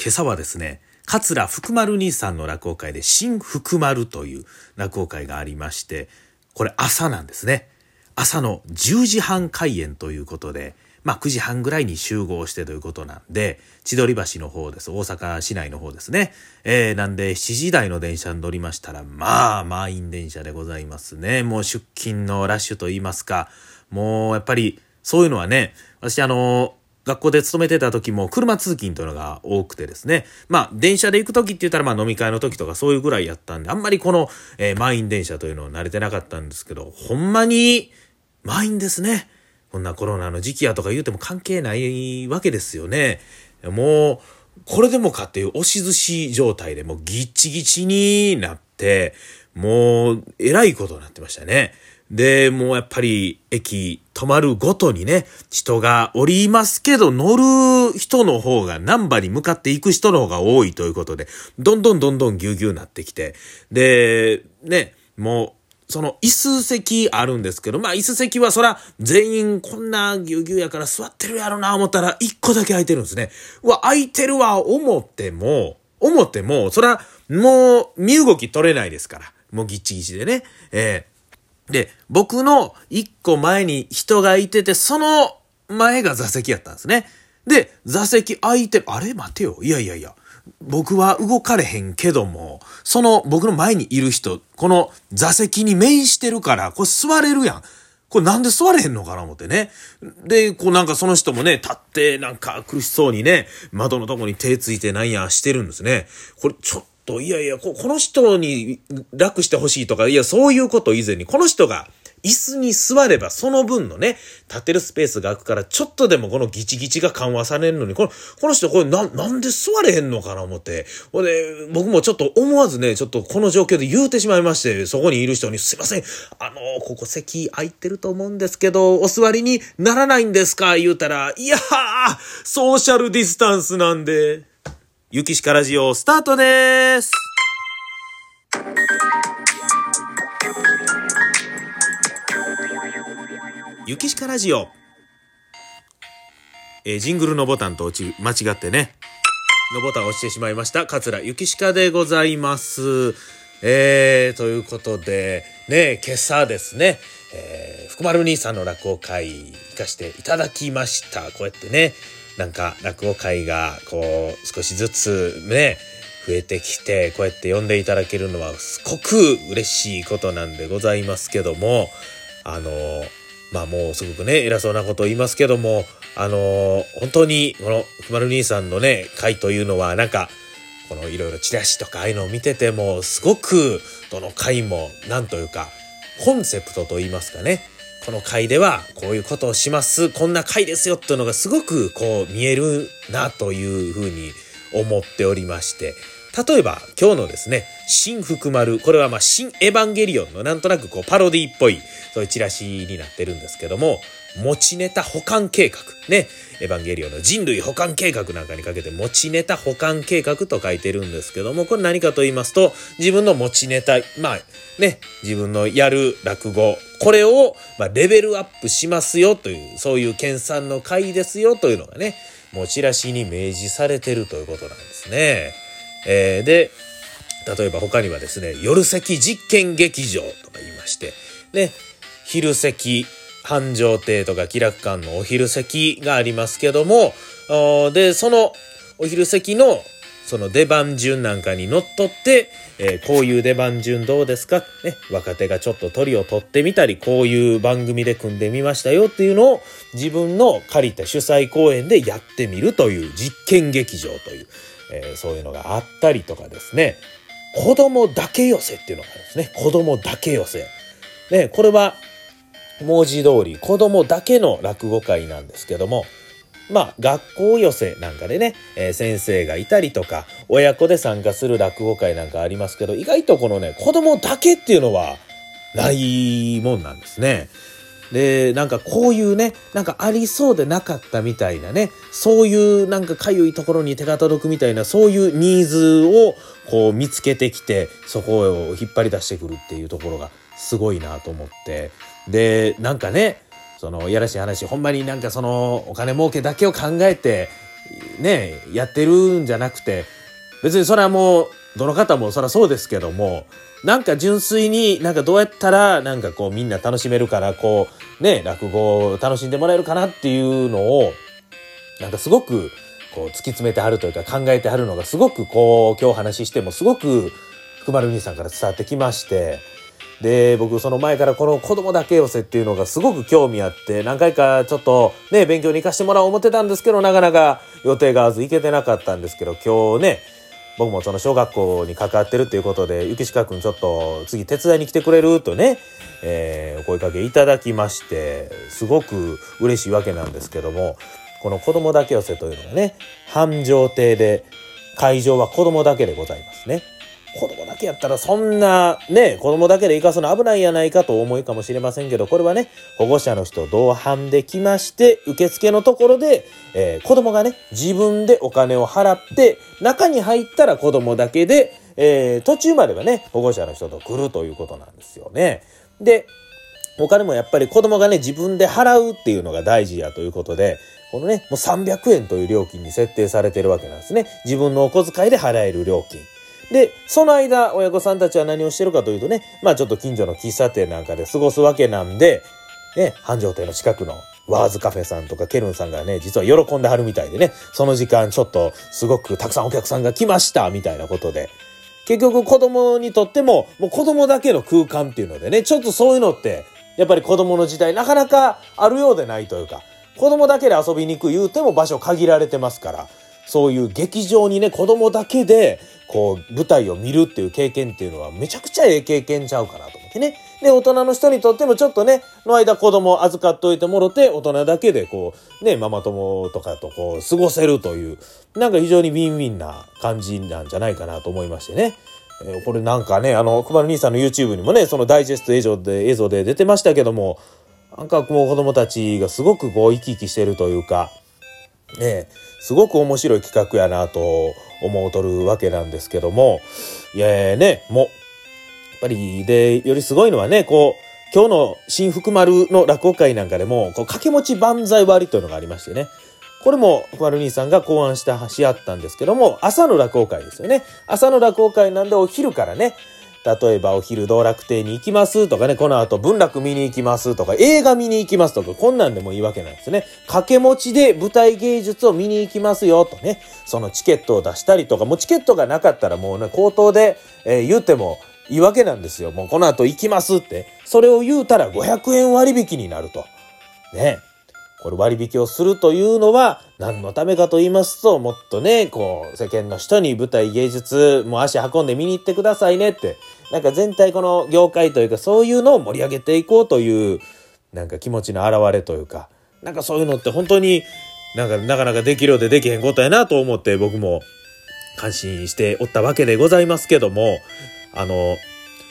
今朝はですね、桂福丸兄さんの落語会で新福丸という落語会がありまして、これ朝なんですね。朝の10時半開演ということで、まあ9時半ぐらいに集合してということなんで、千鳥橋の方です。大阪市内の方ですね。えー、なんで7時台の電車に乗りましたら、まあ満員電車でございますね。もう出勤のラッシュと言いますか、もうやっぱりそういうのはね、私あの、学校で勤めてた時も車通勤というのが多くてですね。まあ、電車で行く時って言ったら、まあ飲み会の時とかそういうぐらいやったんで、あんまりこの、えー、満員電車というのは慣れてなかったんですけど、ほんまに満員ですね。こんなコロナの時期やとか言うても関係ないわけですよね。もう、これでもかっていう押し寿司状態でもうギッチギチになって、もう、えらいことになってましたね。で、もうやっぱり駅止まるごとにね、人が降りますけど乗る人の方が難波に向かって行く人の方が多いということで、どんどんどんどんぎゅうぎゅうなってきて、で、ね、もう、その椅子席あるんですけど、まあ椅子席はそら全員こんなぎゅうぎゅうやから座ってるやろな思ったら一個だけ空いてるんですね。うわ、空いてるわ思っても、思っても、そらもう身動き取れないですから。もうギッチギチでね。えーで、僕の一個前に人がいてて、その前が座席やったんですね。で、座席空いてる。あれ？待てよ。いやいやいや。僕は動かれへんけども、その僕の前にいる人、この座席に面してるから、これ座れるやん。これなんで座れへんのかな思ってね。で、こうなんかその人もね、立ってなんか苦しそうにね、窓のとこに手ついてなんやしてるんですね。これちょっと、いやいや、この人に楽してほしいとか、いや、そういうこと以前に、この人が椅子に座ればその分のね、立てるスペースが空くから、ちょっとでもこのギチギチが緩和されるのに、この、この人これな、なんで座れへんのかな思って。ほんで、僕もちょっと思わずね、ちょっとこの状況で言うてしまいまして、そこにいる人に、すいません、あの、ここ席空いてると思うんですけど、お座りにならないんですか？言うたら、いやー、ソーシャルディスタンスなんで。ゆきしかラジオスタートです。ゆきしかラジオ。えー、ジングルのボタンと落ち、間違ってね、のボタンを押してしまいました。桂ゆきしかでございます。えー、ということで、ね、今朝ですね、えー、福丸兄さんの落語会行かしていただきました。こうやってね、なんか落語会がこう少しずつね、増えてきて、こうやって呼んでいただけるのはすごく嬉しいことなんでございますけども、あの、まあもうすごくね、偉そうなことを言いますけども、あの、本当にこのふまる兄さんのね、会というのはなんか、このいろいろチラシとかああいうのを見てても、すごくどの回も、なんというか、コンセプトと言いますかね、この回ではこういうことをします。こんな回ですよっていうのがすごくこう見えるなというふうに思っておりまして。例えば今日のですね、新福丸。これはまあ新エヴァンゲリオンのなんとなくこうパロディっぽいそういうチラシになってるんですけども、持ちネタ保管計画。ね。エヴァンゲリオンの人類保管計画なんかにかけて持ちネタ保管計画と書いてるんですけども、これ何かと言いますと、自分の持ちネタ、まあね、自分のやる落語、これを、まあ、レベルアップしますよという、そういう研鑽の会ですよというのがね、持ちらしに明示されてるということなんですね。えー、で、例えば他にはですね、夜席実験劇場とか言いまして、ね、昼席、繁盛亭とか気楽館のお昼席がありますけども、で、そのお昼席のその出番順なんかにのっとって、えー、こういう出番順どうですか？ね、若手がちょっと鳥を取ってみたり、こういう番組で組んでみましたよっていうのを自分の借りた主催公演でやってみるという実験劇場という、えー、そういうのがあったりとかですね、子供だけ寄せっていうのがあるんですね。子供だけ寄せ。ね、これは文字通り子供だけの落語会なんですけども、まあ、学校寄せなんかでね、えー、先生がいたりとか、親子で参加する落語会なんかありますけど、意外とこのね、子供だけっていうのはないもんなんですね。で、なんかこういうね、なんかありそうでなかったみたいなね、そういうなんかかゆいところに手が届くみたいな、そういうニーズをこう見つけてきて、そこを引っ張り出してくるっていうところがすごいなと思って。で、なんかね、その、いやらしい話、ほんまになんかその、お金儲けだけを考えて、ね、やってるんじゃなくて、別にそれはもう、どの方もそりゃそうですけども、なんか純粋になんかどうやったらなんかこうみんな楽しめるから、こうね、落語を楽しんでもらえるかなっていうのを、なんかすごくこう突き詰めてはるというか考えてはるのがすごくこう今日話してもすごく福丸兄さんから伝わってきまして、で、僕その前からこの子供だけ寄せっていうのがすごく興味あって、何回かちょっとね、勉強に行かしてもらおう思ってたんですけど、なかなか予定が合わず行けてなかったんですけど、今日ね、僕もその小学校に関わってるっていうことで、ゆきしかくんちょっと次手伝いに来てくれるとね、えー、お声かけいただきまして、すごく嬉しいわけなんですけども、この子供だけ寄せというのがね、繁盛亭で、会場は子供だけでございますね。子供だけやったらそんなね、子供だけで行かすの危ないやないかと思いかもしれませんけど、これはね、保護者の人同伴できまして、受付のところで、えー、子供がね、自分でお金を払って、中に入ったら子供だけで、えー、途中まではね、保護者の人と来るということなんですよね。で、お金もやっぱり子供がね、自分で払うっていうのが大事やということで、このね、もう300円という料金に設定されてるわけなんですね。自分のお小遣いで払える料金。で、その間、親御さんたちは何をしてるかというとね、まあちょっと近所の喫茶店なんかで過ごすわけなんで、ね、繁盛亭の近くのワーズカフェさんとかケルンさんがね、実は喜んではるみたいでね、その時間ちょっとすごくたくさんお客さんが来ましたみたいなことで、結局子供にとっても、もう子供だけの空間っていうのでね、ちょっとそういうのって、やっぱり子供の時代なかなかあるようでないというか、子供だけで遊びに行く言うても場所限られてますから、そういう劇場にね、子供だけで、こう、舞台を見るっていう経験っていうのはめちゃくちゃええ経験ちゃうかなと思ってね。で、大人の人にとってもちょっとね、の間子供預かっといてもろて、大人だけでこう、ね、ママ友とかとこう、過ごせるという、なんか非常にウィンウィンな感じなんじゃないかなと思いましてね。えー、これなんかね、あの、熊野兄さんの YouTube にもね、そのダイジェスト映像で、映像で出てましたけども、なんかもう子供たちがすごくこう、生き生きしてるというか、ね、すごく面白い企画やなと思うとるわけなんですけども、いやね、もう、やっぱり、で、よりすごいのはね、こう、今日の新福丸の落語会なんかでも、こう、掛け持ち万歳割というのがありましてね。これも、福丸兄さんが考案したしあったんですけども、朝の落語会ですよね。朝の落語会なんでお昼からね、例えばお昼道楽亭に行きますとかね、この後文楽見に行きますとか、映画見に行きますとか、こんなんでもいいわけなんですね。掛け持ちで舞台芸術を見に行きますよとね、そのチケットを出したりとか、もうチケットがなかったらもうね、口頭で、えー、言ってもいいわけなんですよ。もうこの後行きますって。それを言うたら500円割引になると。ね。これ割引をするというのは何のためかと言いますと、もっとね、こう、世間の人に舞台芸術、もう足運んで見に行ってくださいねって、なんか全体この業界というかそういうのを盛り上げていこうという、なんか気持ちの表れというか、なんかそういうのって本当になんかなかなかできるようでできへんことやなと思って僕も感心しておったわけでございますけども、あの、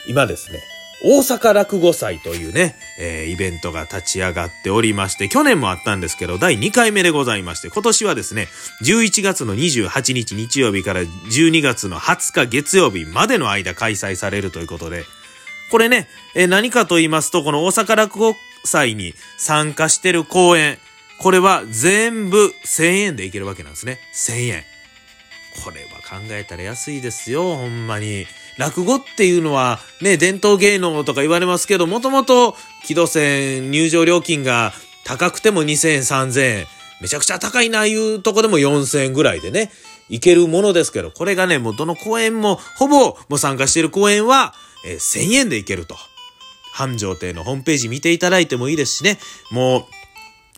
今ですね、大阪落語祭というね、えー、イベントが立ち上がっておりまして、去年もあったんですけど、第2回目でございまして、今年はですね、11月の28日日曜日から12月の20日月曜日までの間開催されるということで、これね、えー、何かと言いますと、この大阪落語祭に参加してる公演、これは全部1000円でいけるわけなんですね。1000円。これは考えたら安いですよ、ほんまに。落語っていうのはね、伝統芸能とか言われますけど、もともと木戸線入場料金が高くても2000円、3000円、めちゃくちゃ高いないうとこでも4000円ぐらいでね、いけるものですけど、これがね、もうどの公演も、ほぼもう参加している公演は、えー、1000円でいけると。繁盛亭のホームページ見ていただいてもいいですしね、もう、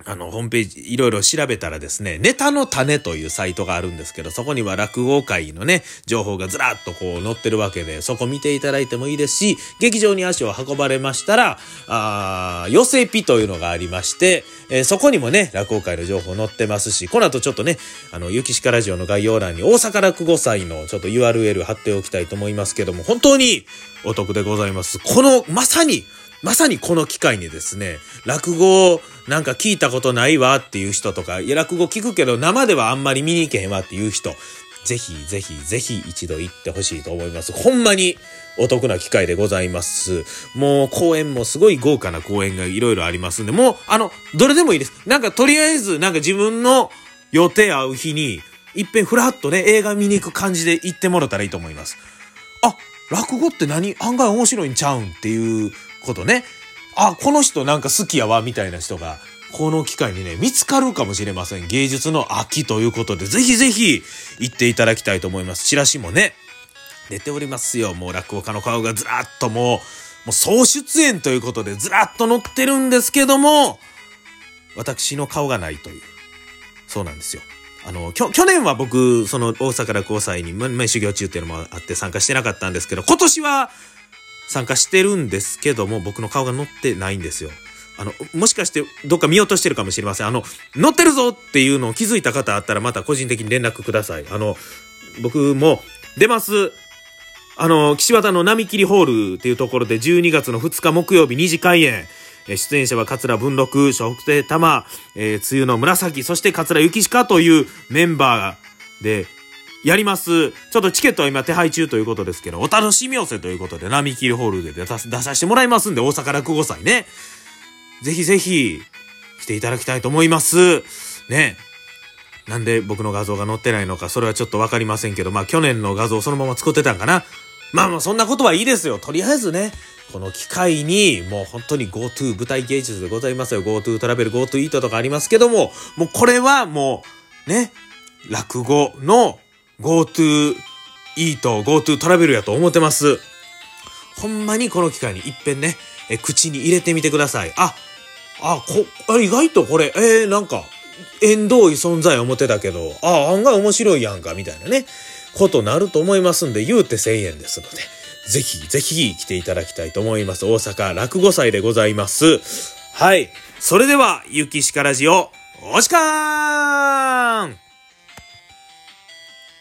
あの、ホームページ、いろいろ調べたらですね、ネタの種というサイトがあるんですけど、そこには落語会のね、情報がずらっとこう載ってるわけで、そこ見ていただいてもいいですし、劇場に足を運ばれましたら、あ寄せピというのがありまして、えー、そこにもね、落語会の情報載ってますし、この後ちょっとね、あの、ゆきしかラジオの概要欄に大阪落語祭のちょっと URL 貼っておきたいと思いますけども、本当にお得でございます。この、まさに、まさにこの機会にですね、落語なんか聞いたことないわっていう人とか、いや、落語聞くけど生ではあんまり見に行けへんわっていう人、ぜひぜひぜひ一度行ってほしいと思います。ほんまにお得な機会でございます。もう公演もすごい豪華な公演がいろいろありますんで、もうあの、どれでもいいです。なんかとりあえずなんか自分の予定合う日に、いっぺんふらっとね、映画見に行く感じで行ってもらったらいいと思います。あ、落語って何？案外面白いんちゃうんっていうことね。あ、この人なんか好きやわ、みたいな人が、この機会にね、見つかるかもしれません。芸術の秋ということで、ぜひぜひ行っていただきたいと思います。チラシもね、出ておりますよ。もう落語家の顔がずらっともう、もう総出演ということでずらっと載ってるんですけども、私の顔がないという。そうなんですよ。あの、去年は僕、その大阪落語祭に、ま、修行中っていうのもあって参加してなかったんですけど、今年は参加してるんですけども、僕の顔が載ってないんですよ。あの、もしかしてどっか見落としてるかもしれません。あの、載ってるぞっていうのを気づいた方あったらまた個人的に連絡ください。あの、僕も出ます。あの、岸和田の並切ホールっていうところで12月の2日木曜日2時開演。出演者は桂文禄、笑福亭玉、えー、梅雨の紫、そして桂幸鹿というメンバーでやります。ちょっとチケットは今手配中ということですけど、お楽しみ寄せということで、並切ホールで出させてもらいますんで、大阪落語祭ね。ぜひぜひ来ていただきたいと思います。ね。なんで僕の画像が載ってないのか、それはちょっとわかりませんけど、まあ去年の画像そのまま作ってたんかな。まあまあそんなことはいいですよ。とりあえずね、この機会に、もう本当に GoTo 舞台芸術でございますよ。GoTo トラベル、GoTo イートとかありますけども、もうこれはもう、ね、落語の GoTo イート、GoTo トラベルやと思ってます。ほんまにこの機会に一遍ね、え口に入れてみてください。あ、あ、こ、あ意外とこれ、えー、なんか、縁遠い存在思ってたけど、あ、案外面白いやんか、みたいなね、ことなると思いますんで、言うて1000円ですので、ぜひぜひ来ていただきたいと思います。大阪落語祭でございます。はい。それでは、ゆきしかラジオ、おしかーん